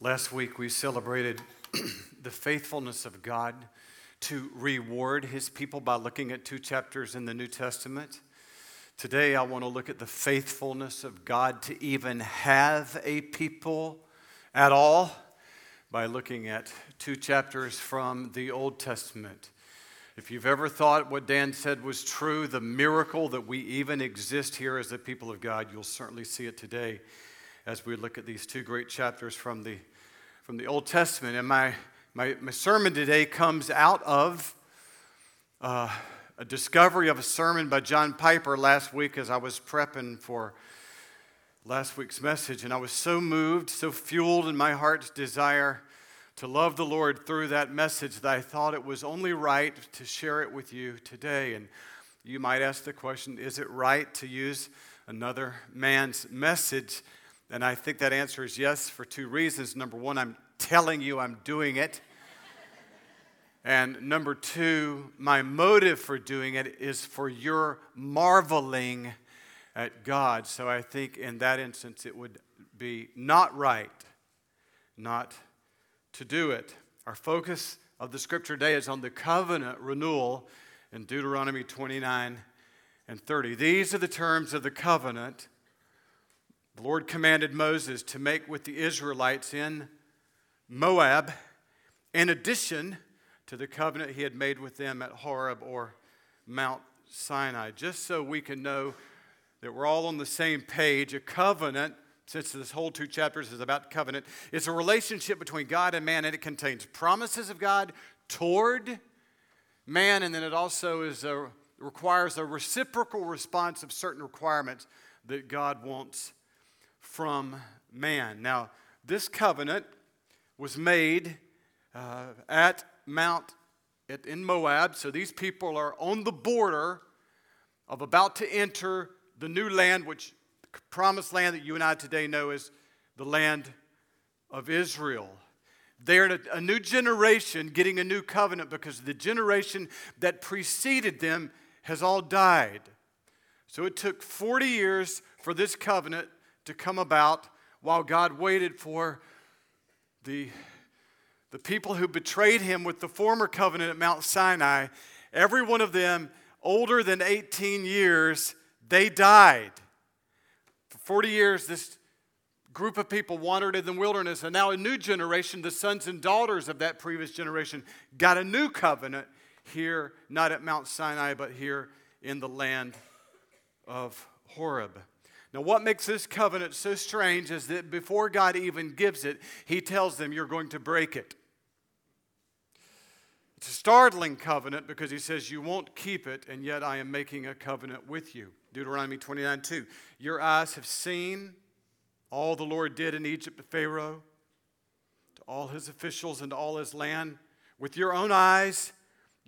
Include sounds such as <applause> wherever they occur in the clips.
Last week we celebrated <clears throat> the faithfulness of God to reward his people by looking at two chapters in the New Testament. Today I want to look at the faithfulness of God to even have a people at all by looking at two chapters from the Old Testament. If you've ever thought what Dan said was true, the miracle that we even exist here as the people of God, you'll certainly see it today as we look at these two great chapters from the, from the Old Testament. And my, my, my sermon today comes out of uh, a discovery of a sermon by John Piper last week as I was prepping for last week's message. And I was so moved, so fueled in my heart's desire to love the Lord through that message that I thought it was only right to share it with you today. And you might ask the question is it right to use another man's message? And I think that answer is yes for two reasons. Number one, I'm telling you I'm doing it. And number two, my motive for doing it is for your marveling at God. So I think in that instance it would be not right not to do it. Our focus of the scripture today is on the covenant renewal in Deuteronomy 29 and 30. These are the terms of the covenant the Lord commanded Moses to make with the Israelites in Moab, in addition to the covenant he had made with them at Horeb or Mount Sinai, just so we can know that we're all on the same page. A covenant, since this whole two chapters is about covenant, is a relationship between God and man, and it contains promises of God toward man, and then it also is a, requires a reciprocal response of certain requirements that God wants from man. Now, this covenant was made uh, at Mount in Moab. So these people are on the border of about to enter the new land, which promised land that you and I today know is the land of Israel. They're a new generation getting a new covenant because the generation that preceded them has all died. So it took 40 years for this covenant to come about while God waited for the, the people who betrayed him with the former covenant at Mount Sinai. Every one of them older than 18 years, they died. For 40 years, this group of people wandered in the wilderness, and now a new generation, the sons and daughters of that previous generation, got a new covenant here, not at Mount Sinai, but here in the land of Horeb. Now, what makes this covenant so strange is that before God even gives it, He tells them, You're going to break it. It's a startling covenant because He says, You won't keep it, and yet I am making a covenant with you. Deuteronomy 29 2. Your eyes have seen all the Lord did in Egypt to Pharaoh, to all his officials, and to all his land. With your own eyes,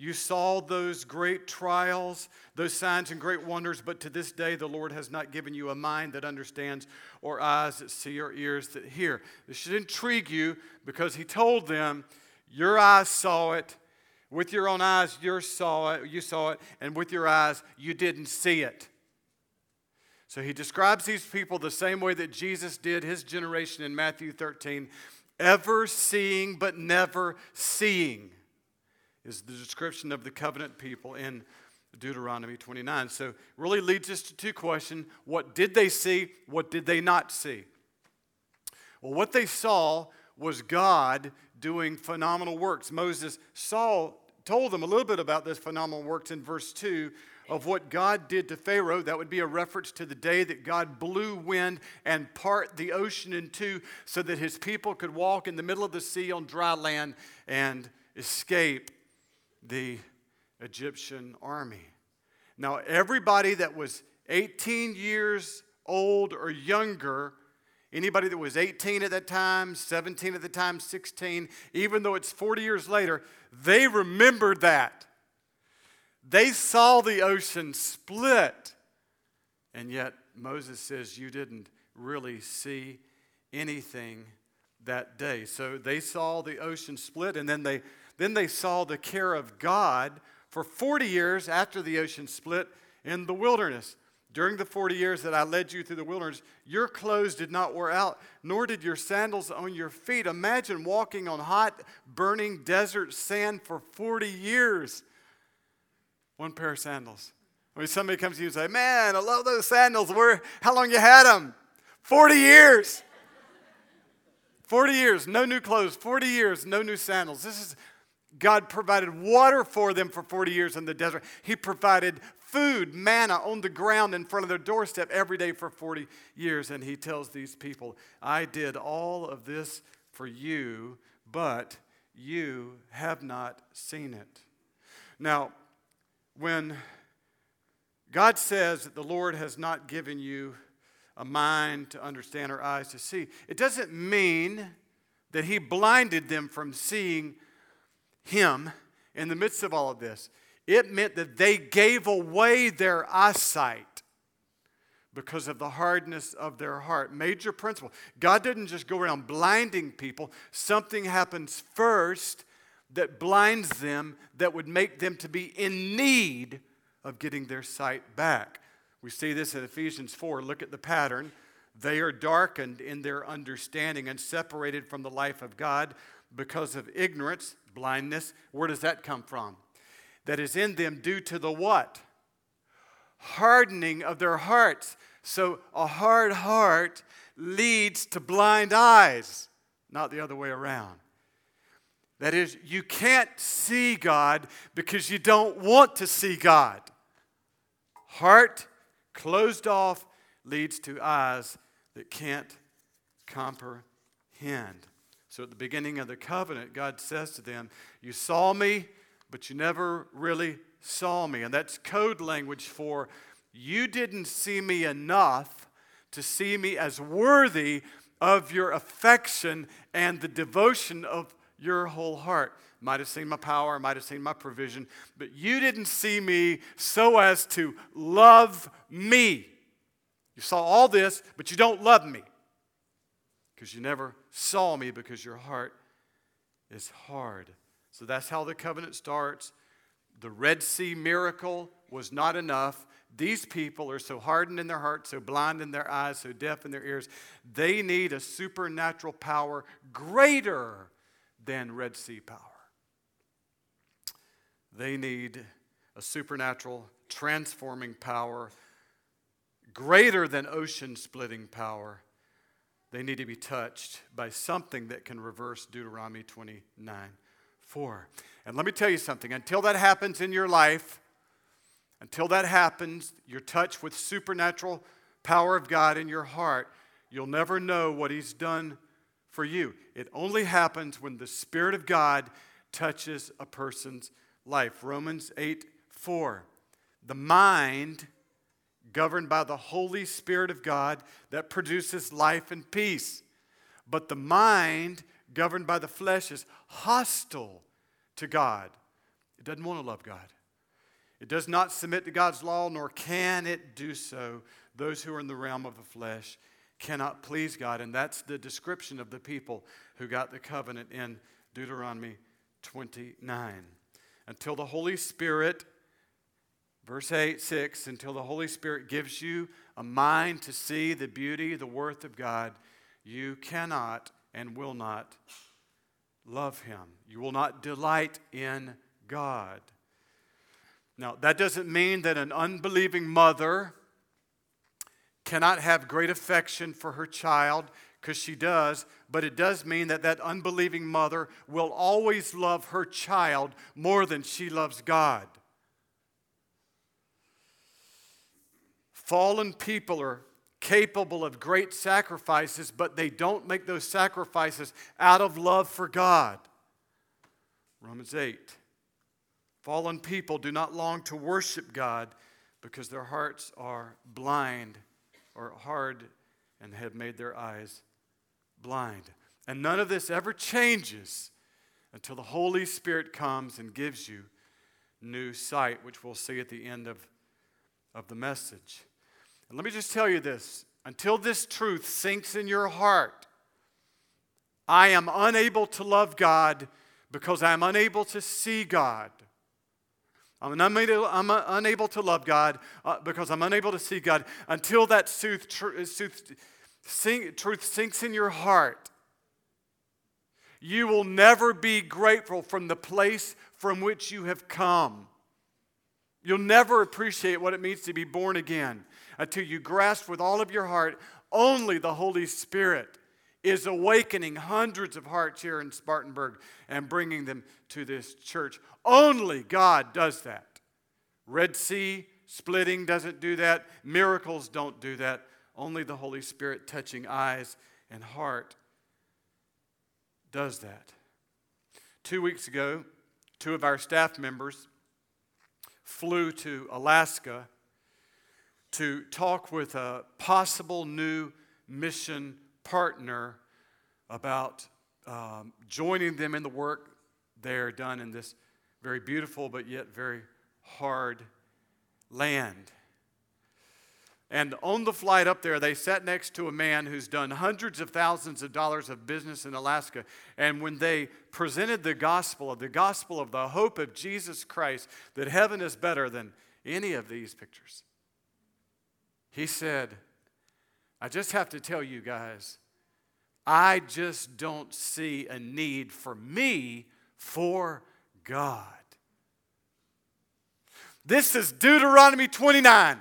you saw those great trials, those signs and great wonders, but to this day the Lord has not given you a mind that understands, or eyes that see, or ears that hear. This should intrigue you because he told them, Your eyes saw it. With your own eyes, you saw it, you saw it, and with your eyes, you didn't see it. So he describes these people the same way that Jesus did his generation in Matthew 13 ever seeing but never seeing is the description of the covenant people in Deuteronomy 29. So, really leads us to two questions What did they see? What did they not see? Well, what they saw was God doing phenomenal works. Moses saw, told them a little bit about this phenomenal works in verse 2 of what God did to Pharaoh. That would be a reference to the day that God blew wind and part the ocean in two so that his people could walk in the middle of the sea on dry land and escape the Egyptian army. Now, everybody that was 18 years old or younger, anybody that was 18 at that time, 17 at the time, 16, even though it's 40 years later, they remembered that. They saw the ocean split. And yet, Moses says, You didn't really see anything that day. So they saw the ocean split, and then they then they saw the care of God for 40 years after the ocean split in the wilderness. During the 40 years that I led you through the wilderness, your clothes did not wear out, nor did your sandals on your feet. Imagine walking on hot, burning desert sand for 40 years. One pair of sandals. I mean, somebody comes to you and say, Man, I love those sandals. Where, how long you had them? 40 years. 40 years, no new clothes. 40 years, no new sandals. This is God provided water for them for 40 years in the desert. He provided food, manna on the ground in front of their doorstep every day for 40 years. And he tells these people, I did all of this for you, but you have not seen it. Now, when God says that the Lord has not given you a mind to understand or eyes to see, it doesn't mean that He blinded them from seeing Him in the midst of all of this. It meant that they gave away their eyesight because of the hardness of their heart. Major principle. God didn't just go around blinding people, something happens first that blinds them that would make them to be in need of getting their sight back. We see this in Ephesians 4. Look at the pattern. They are darkened in their understanding and separated from the life of God because of ignorance, blindness. Where does that come from? That is in them due to the what? Hardening of their hearts. So a hard heart leads to blind eyes, not the other way around. That is, you can't see God because you don't want to see God. Heart closed off leads to eyes that can't comprehend. So at the beginning of the covenant, God says to them, You saw me, but you never really saw me. And that's code language for you didn't see me enough to see me as worthy of your affection and the devotion of your whole heart. Might have seen my power, might have seen my provision, but you didn't see me so as to love me. You saw all this, but you don't love me because you never saw me because your heart is hard. So that's how the covenant starts. The Red Sea miracle was not enough. These people are so hardened in their hearts, so blind in their eyes, so deaf in their ears. They need a supernatural power greater than Red Sea power. They need a supernatural transforming power greater than ocean splitting power. They need to be touched by something that can reverse Deuteronomy 29 4. And let me tell you something until that happens in your life, until that happens, you're touched with supernatural power of God in your heart, you'll never know what He's done for you. It only happens when the Spirit of God touches a person's life. Romans 8 4. The mind, governed by the Holy Spirit of God, that produces life and peace. But the mind, governed by the flesh, is hostile to God. It doesn't want to love God. It does not submit to God's law, nor can it do so. Those who are in the realm of the flesh cannot please God. And that's the description of the people who got the covenant in Deuteronomy 29. Until the Holy Spirit, verse 8, 6, until the Holy Spirit gives you a mind to see the beauty, the worth of God, you cannot and will not love Him. You will not delight in God. Now, that doesn't mean that an unbelieving mother cannot have great affection for her child because she does, but it does mean that that unbelieving mother will always love her child more than she loves God. Fallen people are capable of great sacrifices, but they don't make those sacrifices out of love for God. Romans 8. Fallen people do not long to worship God because their hearts are blind or hard and have made their eyes blind. And none of this ever changes until the Holy Spirit comes and gives you new sight, which we'll see at the end of, of the message. And let me just tell you this until this truth sinks in your heart, I am unable to love God because I'm unable to see God. I'm unable, I'm unable to love God uh, because I'm unable to see God until that truth, sinks in your heart. You will never be grateful from the place from which you have come. You'll never appreciate what it means to be born again until you grasp with all of your heart only the Holy Spirit is awakening hundreds of hearts here in Spartanburg and bringing them to this church. Only God does that. Red Sea splitting doesn't do that, miracles don't do that. Only the Holy Spirit touching eyes and heart does that. Two weeks ago, two of our staff members flew to Alaska to talk with a possible new mission partner about um, joining them in the work they're done in this very beautiful but yet very hard land. And on the flight up there, they sat next to a man who's done hundreds of thousands of dollars of business in Alaska. And when they presented the gospel, of the gospel of the hope of Jesus Christ, that heaven is better than any of these pictures, he said, I just have to tell you guys, I just don't see a need for me for God. This is Deuteronomy 29.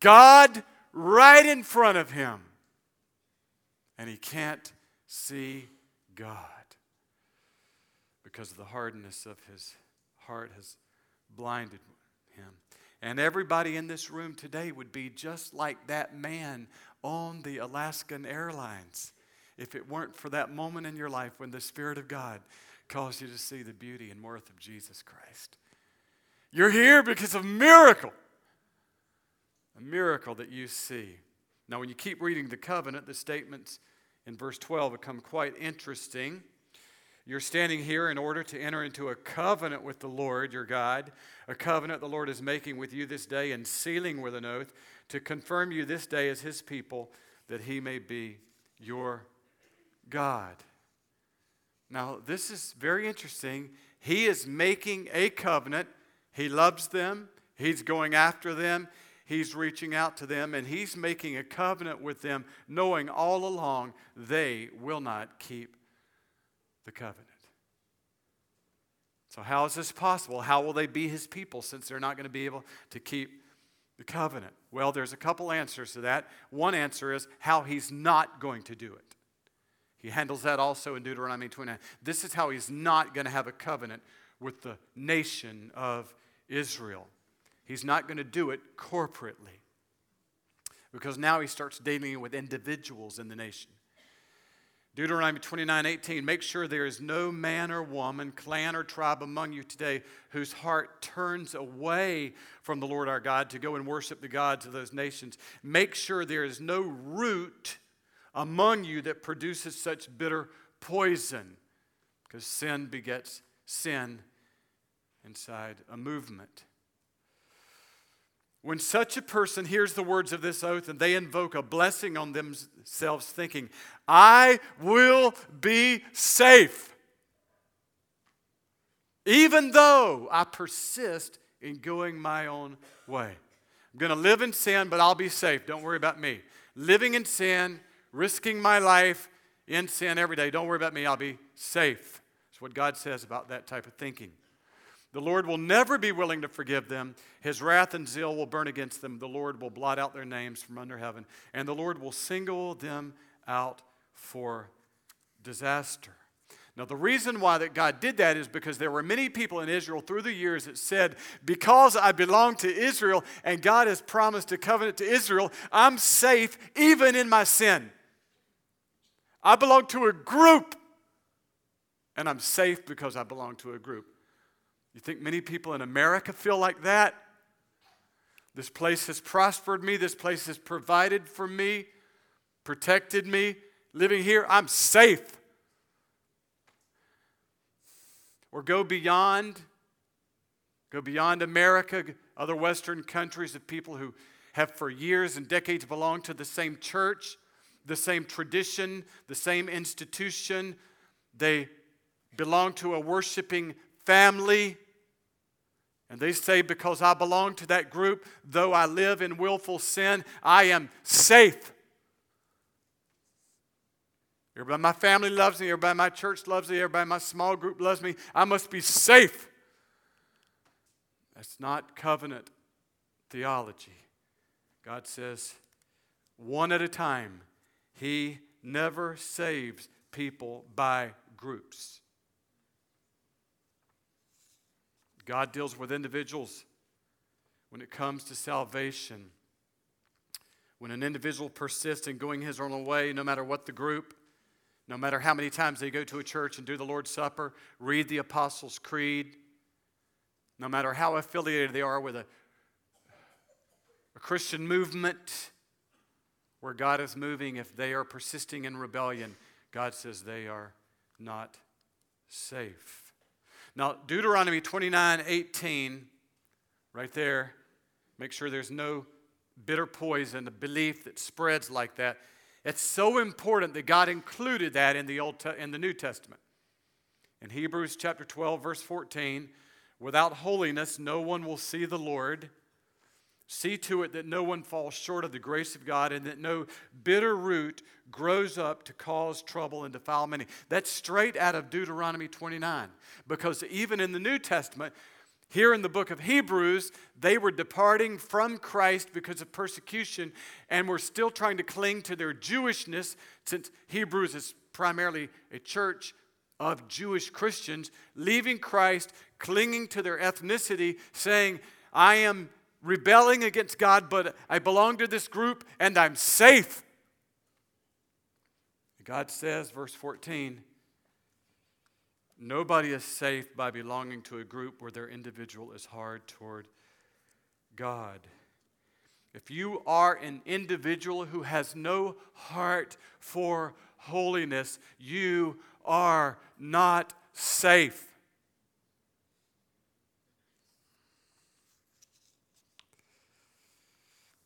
God right in front of him. And he can't see God because the hardness of his heart has blinded. And everybody in this room today would be just like that man on the Alaskan Airlines if it weren't for that moment in your life when the Spirit of God caused you to see the beauty and worth of Jesus Christ. You're here because of a miracle, a miracle that you see. Now, when you keep reading the covenant, the statements in verse 12 become quite interesting. You're standing here in order to enter into a covenant with the Lord your God, a covenant the Lord is making with you this day and sealing with an oath to confirm you this day as his people, that he may be your God. Now, this is very interesting. He is making a covenant. He loves them, he's going after them, he's reaching out to them, and he's making a covenant with them, knowing all along they will not keep the covenant. So, how is this possible? How will they be his people since they're not going to be able to keep the covenant? Well, there's a couple answers to that. One answer is how he's not going to do it. He handles that also in Deuteronomy 29. This is how he's not going to have a covenant with the nation of Israel. He's not going to do it corporately because now he starts dealing with individuals in the nation. Deuteronomy 29 18, make sure there is no man or woman, clan or tribe among you today whose heart turns away from the Lord our God to go and worship the gods of those nations. Make sure there is no root among you that produces such bitter poison, because sin begets sin inside a movement. When such a person hears the words of this oath and they invoke a blessing on themselves, thinking, I will be safe, even though I persist in going my own way. I'm going to live in sin, but I'll be safe. Don't worry about me. Living in sin, risking my life in sin every day. Don't worry about me. I'll be safe. That's what God says about that type of thinking. The Lord will never be willing to forgive them. His wrath and zeal will burn against them. The Lord will blot out their names from under heaven, and the Lord will single them out for disaster. Now, the reason why that God did that is because there were many people in Israel through the years that said, Because I belong to Israel and God has promised a covenant to Israel, I'm safe even in my sin. I belong to a group and I'm safe because I belong to a group. You think many people in America feel like that? This place has prospered me. This place has provided for me, protected me. Living here, I'm safe. Or go beyond, go beyond America, other Western countries of people who have for years and decades belonged to the same church, the same tradition, the same institution. They belong to a worshiping family. And they say, because I belong to that group, though I live in willful sin, I am safe. Everybody, my family loves me. Everybody, my church loves me. Everybody, my small group loves me. I must be safe. That's not covenant theology. God says, one at a time, He never saves people by groups. God deals with individuals when it comes to salvation. When an individual persists in going his own way, no matter what the group, no matter how many times they go to a church and do the Lord's Supper, read the Apostles' Creed, no matter how affiliated they are with a, a Christian movement where God is moving, if they are persisting in rebellion, God says they are not safe. Now, Deuteronomy 29 18, right there, make sure there's no bitter poison, a belief that spreads like that. It's so important that God included that in the, Old in the New Testament. In Hebrews chapter 12, verse 14, without holiness, no one will see the Lord. See to it that no one falls short of the grace of God and that no bitter root grows up to cause trouble and defile many. That's straight out of Deuteronomy 29. Because even in the New Testament, here in the book of Hebrews, they were departing from Christ because of persecution and were still trying to cling to their Jewishness, since Hebrews is primarily a church of Jewish Christians, leaving Christ, clinging to their ethnicity, saying, I am rebelling against God, but I belong to this group and I'm safe. God says, verse 14, nobody is safe by belonging to a group where their individual is hard toward God. If you are an individual who has no heart for holiness, you are not safe.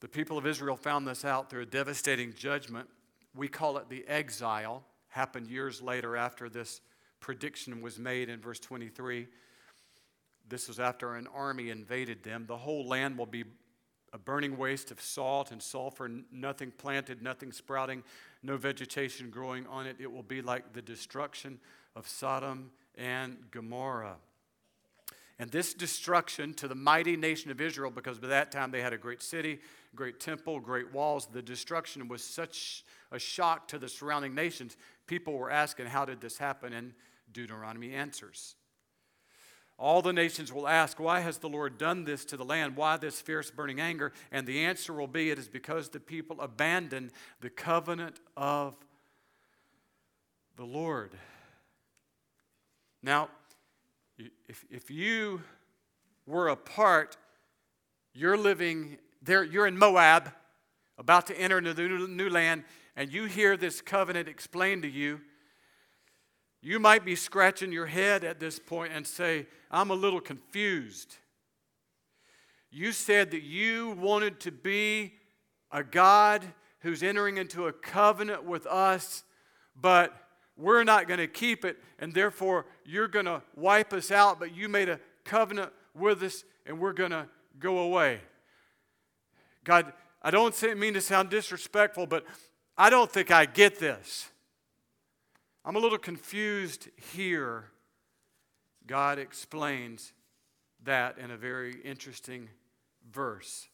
The people of Israel found this out through a devastating judgment. We call it the exile, happened years later after this prediction was made in verse 23. This was after an army invaded them. The whole land will be a burning waste of salt and sulfur, nothing planted, nothing sprouting, no vegetation growing on it. It will be like the destruction of Sodom and Gomorrah. And this destruction to the mighty nation of Israel, because by that time they had a great city, great temple, great walls, the destruction was such a shock to the surrounding nations. People were asking, How did this happen? And Deuteronomy answers. All the nations will ask, Why has the Lord done this to the land? Why this fierce burning anger? And the answer will be, It is because the people abandoned the covenant of the Lord. Now, if, if you were a part, you're living there, you're in Moab, about to enter into the new land, and you hear this covenant explained to you, you might be scratching your head at this point and say, I'm a little confused. You said that you wanted to be a God who's entering into a covenant with us, but we're not going to keep it, and therefore you're going to wipe us out, but you made a covenant with us, and we're going to go away. God, I don't mean to sound disrespectful, but I don't think I get this. I'm a little confused here. God explains that in a very interesting verse.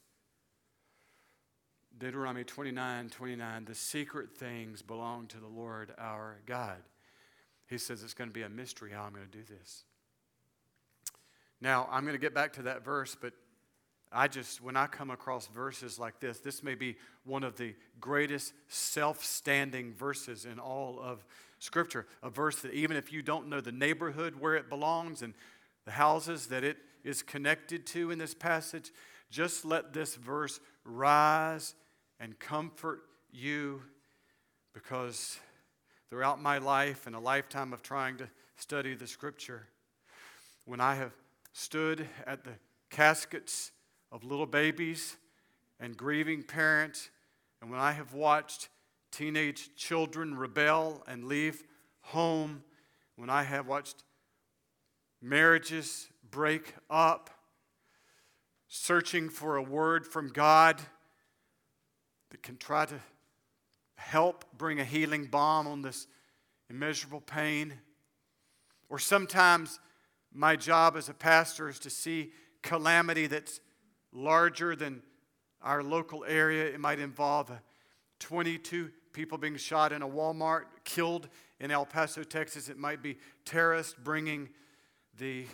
Deuteronomy 29 29, the secret things belong to the Lord our God. He says it's going to be a mystery how I'm going to do this. Now, I'm going to get back to that verse, but I just, when I come across verses like this, this may be one of the greatest self standing verses in all of Scripture. A verse that even if you don't know the neighborhood where it belongs and the houses that it is connected to in this passage, just let this verse rise and comfort you because throughout my life and a lifetime of trying to study the Scripture, when I have stood at the caskets of little babies and grieving parents, and when I have watched teenage children rebel and leave home, when I have watched marriages break up, searching for a word from God that can try to help bring a healing balm on this immeasurable pain. Or sometimes my job as a pastor is to see calamity that's larger than our local area. It might involve 22 people being shot in a Walmart, killed in El Paso, Texas. It might be terrorists bringing the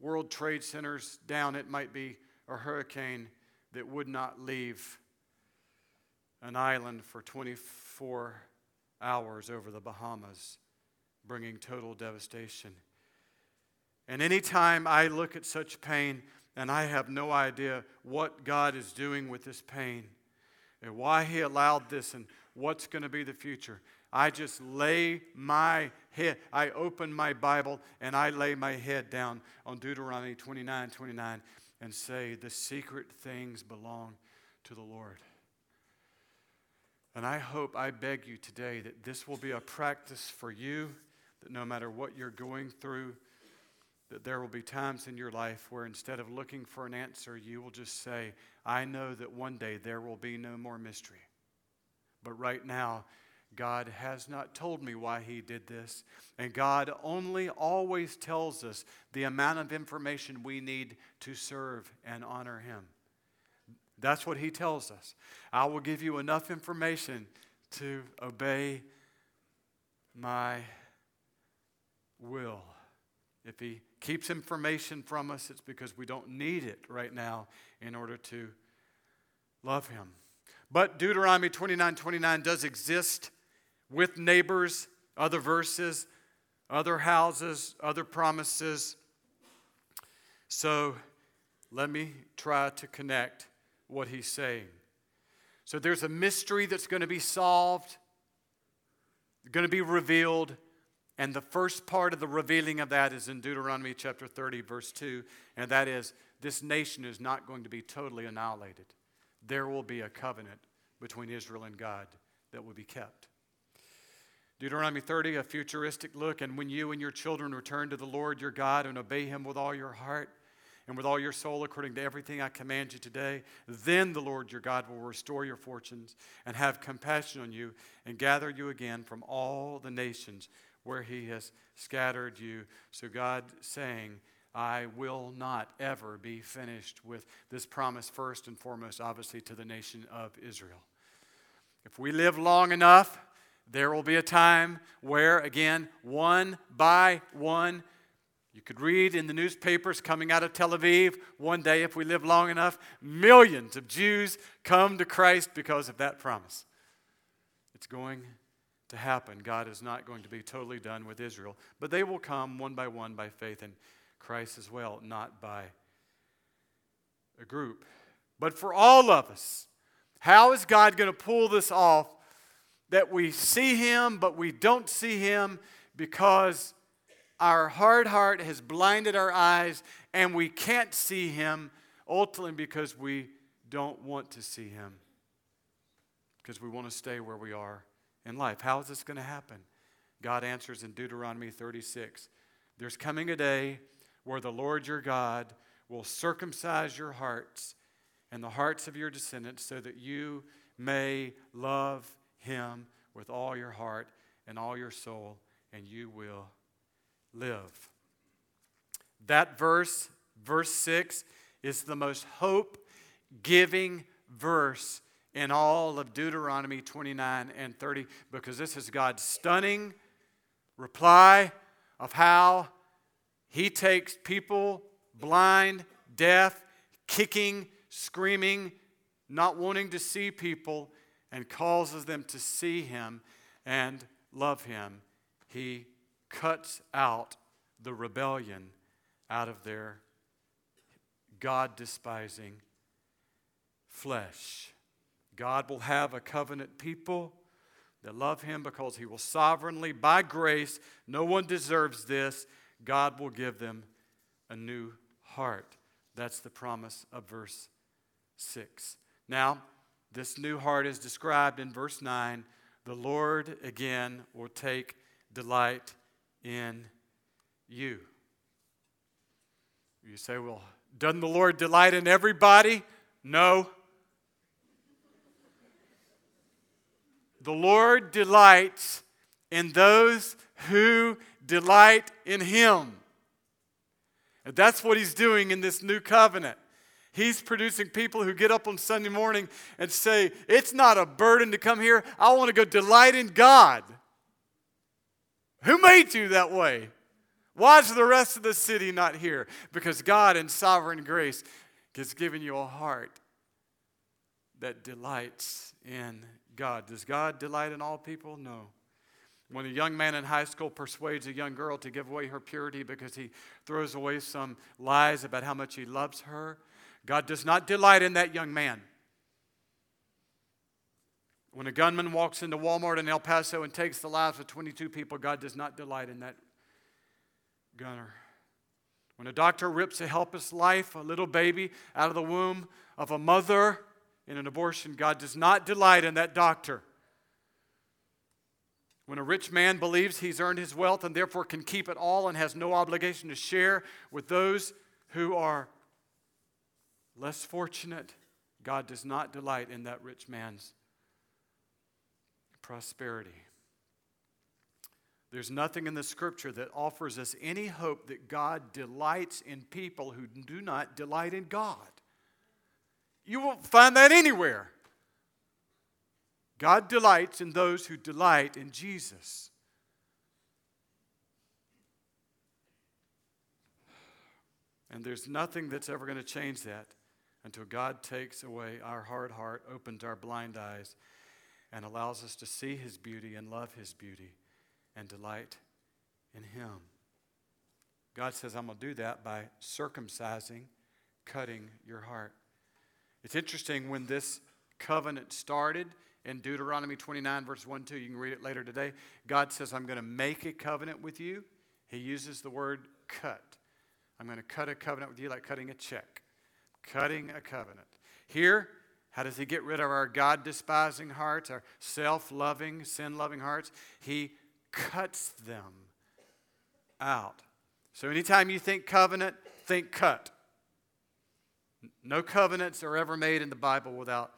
World Trade Centers down. It might be a hurricane that would not leave an island for 24 hours over the Bahamas, bringing total devastation. And anytime I look at such pain and I have no idea what God is doing with this pain and why He allowed this and what's going to be the future, I just lay my head, I open my Bible and I lay my head down on Deuteronomy 29 29 and say, The secret things belong to the Lord. And I hope, I beg you today that this will be a practice for you, that no matter what you're going through, that there will be times in your life where instead of looking for an answer, you will just say, I know that one day there will be no more mystery. But right now, God has not told me why He did this. And God only always tells us the amount of information we need to serve and honor Him. That's what He tells us. I will give you enough information to obey my will. If He keeps information from us, it's because we don't need it right now in order to love Him. But Deuteronomy 29 29 does exist with neighbors, other verses, other houses, other promises. So let me try to connect what he's saying. So there's a mystery that's going to be solved, going to be revealed. And the first part of the revealing of that is in Deuteronomy chapter 30, verse 2, and that is this nation is not going to be totally annihilated. There will be a covenant between Israel and God that will be kept. Deuteronomy 30, a futuristic look. And when you and your children return to the Lord your God and obey him with all your heart and with all your soul, according to everything I command you today, then the Lord your God will restore your fortunes and have compassion on you and gather you again from all the nations where he has scattered you. So, God saying, I will not ever be finished with this promise, first and foremost, obviously, to the nation of Israel. If we live long enough, there will be a time where, again, one by one, you could read in the newspapers coming out of Tel Aviv one day, if we live long enough, millions of Jews come to Christ because of that promise. It's going to happen. God is not going to be totally done with Israel, but they will come one by one by faith in Christ as well, not by a group. But for all of us, how is God going to pull this off that we see him, but we don't see him because our hard heart has blinded our eyes and we can't see him ultimately because we don't want to see him. Because we want to stay where we are in life. How is this going to happen? God answers in Deuteronomy 36 There's coming a day where the Lord your God will circumcise your hearts and the hearts of your descendants so that you may love him with all your heart and all your soul, and you will live. That verse, verse 6, is the most hope giving verse in all of Deuteronomy 29 and 30 because this is God's stunning reply of how he takes people blind, deaf, kicking, screaming, not wanting to see people, and causes them to see him and love him, he cuts out the rebellion out of their God despising flesh. God will have a covenant people that love him because he will sovereignly, by grace, no one deserves this, God will give them a new heart. That's the promise of verse 6. Now, this new heart is described in verse 9. The Lord again will take delight in you. You say, well, doesn't the Lord delight in everybody? No. The Lord delights in those who delight in Him. And that's what He's doing in this new covenant. He's producing people who get up on Sunday morning and say, It's not a burden to come here. I want to go delight in God. Who made you that way? Why is the rest of the city not here? Because God, in sovereign grace, has given you a heart that delights in God. Does God delight in all people? No. When a young man in high school persuades a young girl to give away her purity because he throws away some lies about how much he loves her, God does not delight in that young man. When a gunman walks into Walmart in El Paso and takes the lives of 22 people, God does not delight in that gunner. When a doctor rips a helpless life, a little baby, out of the womb of a mother in an abortion, God does not delight in that doctor. When a rich man believes he's earned his wealth and therefore can keep it all and has no obligation to share with those who are less fortunate, God does not delight in that rich man's prosperity. There's nothing in the scripture that offers us any hope that God delights in people who do not delight in God. You won't find that anywhere. God delights in those who delight in Jesus. And there's nothing that's ever going to change that until God takes away our hard heart, opens our blind eyes, and allows us to see His beauty and love His beauty and delight in Him. God says, I'm going to do that by circumcising, cutting your heart. It's interesting when this covenant started in Deuteronomy 29, verse 1 2. You can read it later today. God says, I'm going to make a covenant with you. He uses the word cut. I'm going to cut a covenant with you like cutting a check. Cutting a covenant. Here, how does he get rid of our God despising hearts, our self loving, sin loving hearts? He cuts them out. So anytime you think covenant, think cut. No covenants are ever made in the Bible without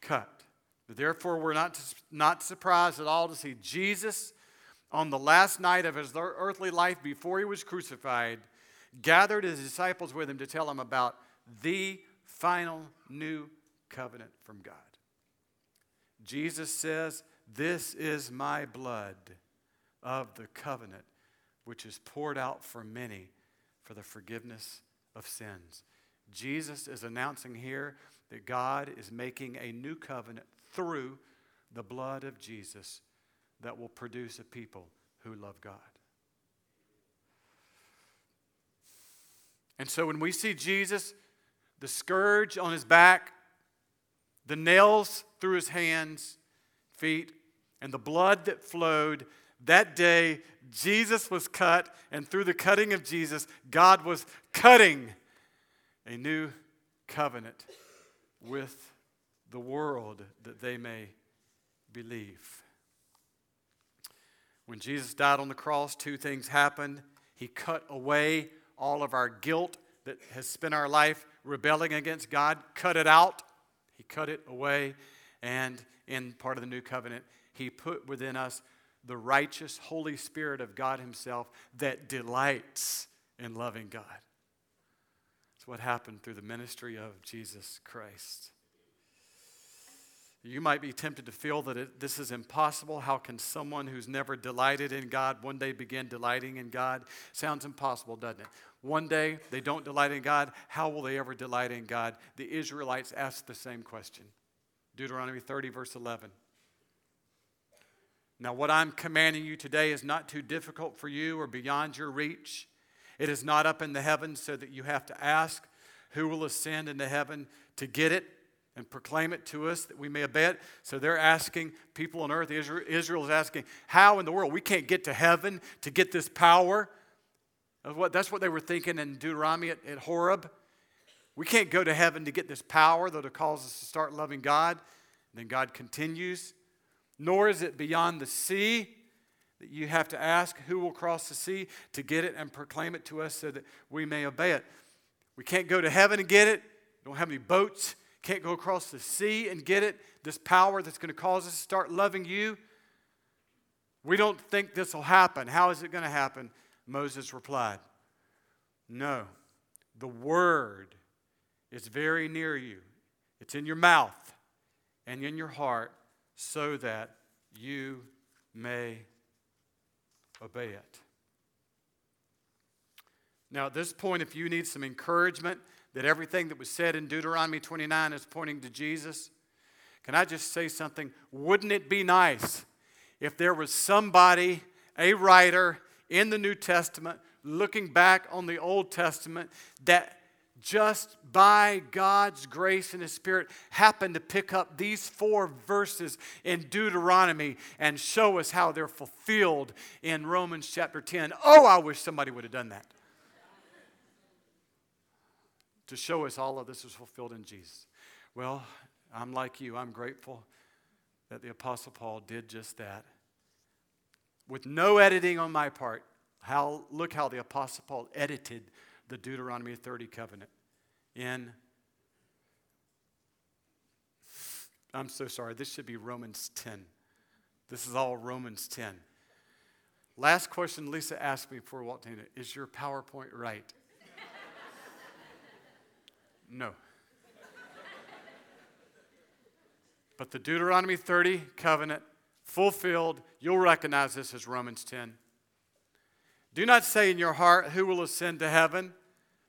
cut. Therefore, we're not, not surprised at all to see Jesus on the last night of his earthly life before he was crucified, gathered his disciples with him to tell them about the final new covenant from God. Jesus says, This is my blood of the covenant, which is poured out for many for the forgiveness of sins. Jesus is announcing here that God is making a new covenant through the blood of Jesus that will produce a people who love God. And so when we see Jesus, the scourge on his back, the nails through his hands, feet, and the blood that flowed, that day, Jesus was cut, and through the cutting of Jesus, God was cutting a new covenant with the world that they may believe. When Jesus died on the cross, two things happened. He cut away all of our guilt that has spent our life rebelling against God, cut it out. Cut it away. And in part of the new covenant, He put within us the righteous Holy Spirit of God Himself that delights in loving God. It's what happened through the ministry of Jesus Christ. You might be tempted to feel that it, this is impossible. How can someone who's never delighted in God one day begin delighting in God? Sounds impossible, doesn't it? One day they don't delight in God. How will they ever delight in God? The Israelites asked the same question. Deuteronomy 30, verse 11. Now, what I'm commanding you today is not too difficult for you or beyond your reach. It is not up in the heavens so that you have to ask who will ascend into heaven to get it and proclaim it to us that we may obey it. So they're asking people on earth, Israel is asking, how in the world? We can't get to heaven to get this power. That's what they were thinking in Deuteronomy at, at Horeb. We can't go to heaven to get this power that'll cause us to start loving God. And then God continues. Nor is it beyond the sea that you have to ask who will cross the sea to get it and proclaim it to us so that we may obey it. We can't go to heaven and get it. Don't have any boats. Can't go across the sea and get it. This power that's going to cause us to start loving you. We don't think this will happen. How is it going to happen? Moses replied, No. The word is very near you. It's in your mouth and in your heart so that you may obey it. Now, at this point, if you need some encouragement that everything that was said in Deuteronomy 29 is pointing to Jesus, can I just say something? Wouldn't it be nice if there was somebody, a writer in the New Testament, looking back on the Old Testament that just by God's grace and His Spirit happened to pick up these four verses in Deuteronomy and show us how they're fulfilled in Romans chapter 10. Oh, I wish somebody would have done that to show us all of this is fulfilled in Jesus. Well, I'm like you, I'm grateful that the Apostle Paul did just that. With no editing on my part, how, look how the Apostle Paul edited the Deuteronomy 30 covenant in. I'm so sorry, this should be Romans 10. This is all Romans 10. Last question Lisa asked me before walked in Is your PowerPoint right? <laughs> No. but the Deuteronomy 30 covenant fulfilled, you'll recognize this as Romans 10. Do not say in your heart, Who will ascend to heaven?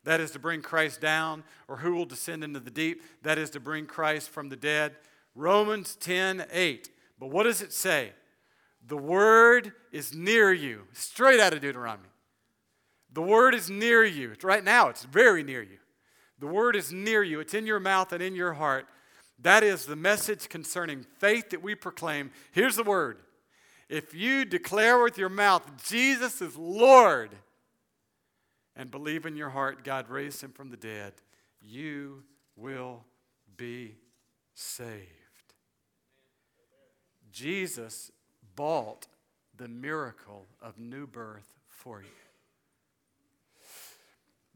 That is to bring Christ down, or who will descend into the deep? That is to bring Christ from the dead. Romans 10 8. But what does it say? The word is near you. Straight out of Deuteronomy. The word is near you. Right now, it's very near you. The word is near you, it's in your mouth and in your heart. That is the message concerning faith that we proclaim. Here's the word if you declare with your mouth, Jesus is Lord, and believe in your heart God raised him from the dead, you will be saved. Jesus bought the miracle of new birth for you.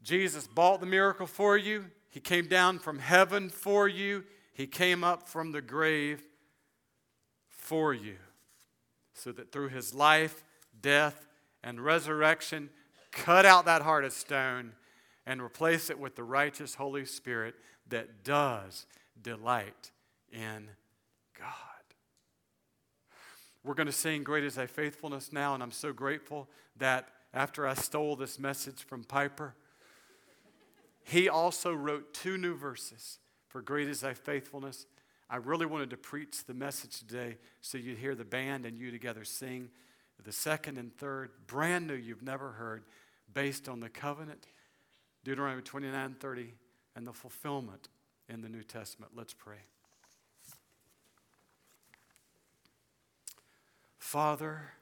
Jesus bought the miracle for you. He came down from heaven for you. He came up from the grave for you. So that through his life, death, and resurrection, cut out that heart of stone and replace it with the righteous Holy Spirit that does delight in God. We're going to sing Great is Thy Faithfulness now, and I'm so grateful that after I stole this message from Piper, he also wrote two new verses for Great is Thy Faithfulness. I really wanted to preach the message today so you'd hear the band and you together sing the second and third, brand new, you've never heard, based on the covenant, Deuteronomy 29 30, and the fulfillment in the New Testament. Let's pray. Father,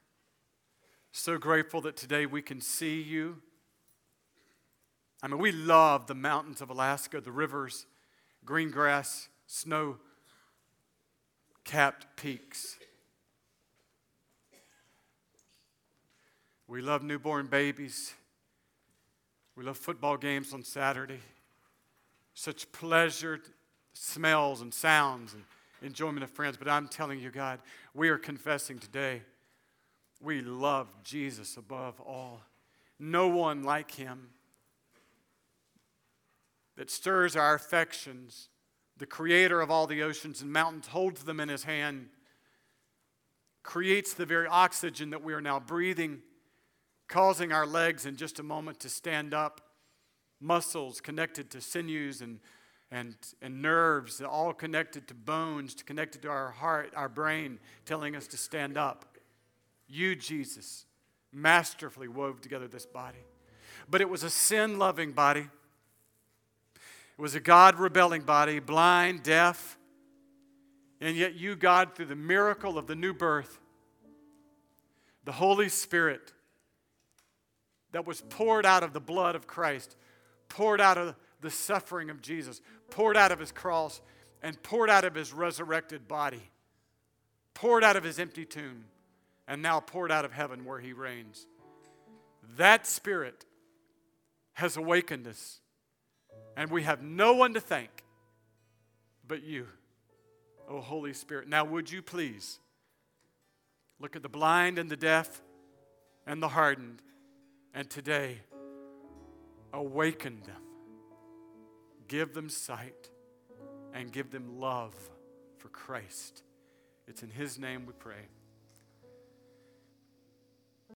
so grateful that today we can see you I mean, we love the mountains of Alaska, the rivers, green grass, snow capped peaks. We love newborn babies. We love football games on Saturday. Such pleasure, smells and sounds and enjoyment of friends. But I'm telling you, God, we are confessing today we love Jesus above all. No one like him that stirs our affections, the creator of all the oceans and mountains, holds them in his hand, creates the very oxygen that we are now breathing, causing our legs in just a moment to stand up, muscles connected to sinews and, and, and nerves, all connected to bones, connected to our heart, our brain, telling us to stand up. You, Jesus, masterfully wove together this body. But it was a sin loving body was a God rebelling body, blind, deaf. And yet, you, God, through the miracle of the new birth, the Holy Spirit that was poured out of the blood of Christ, poured out of the suffering of Jesus, poured out of his cross, and poured out of his resurrected body, poured out of his empty tomb, and now poured out of heaven where he reigns. That Spirit has awakened us And we have no one to thank but you, O Holy Spirit. Now, would you please look at the blind and the deaf and the hardened, and today awaken them, give them sight, and give them love for Christ. It's in His name we pray.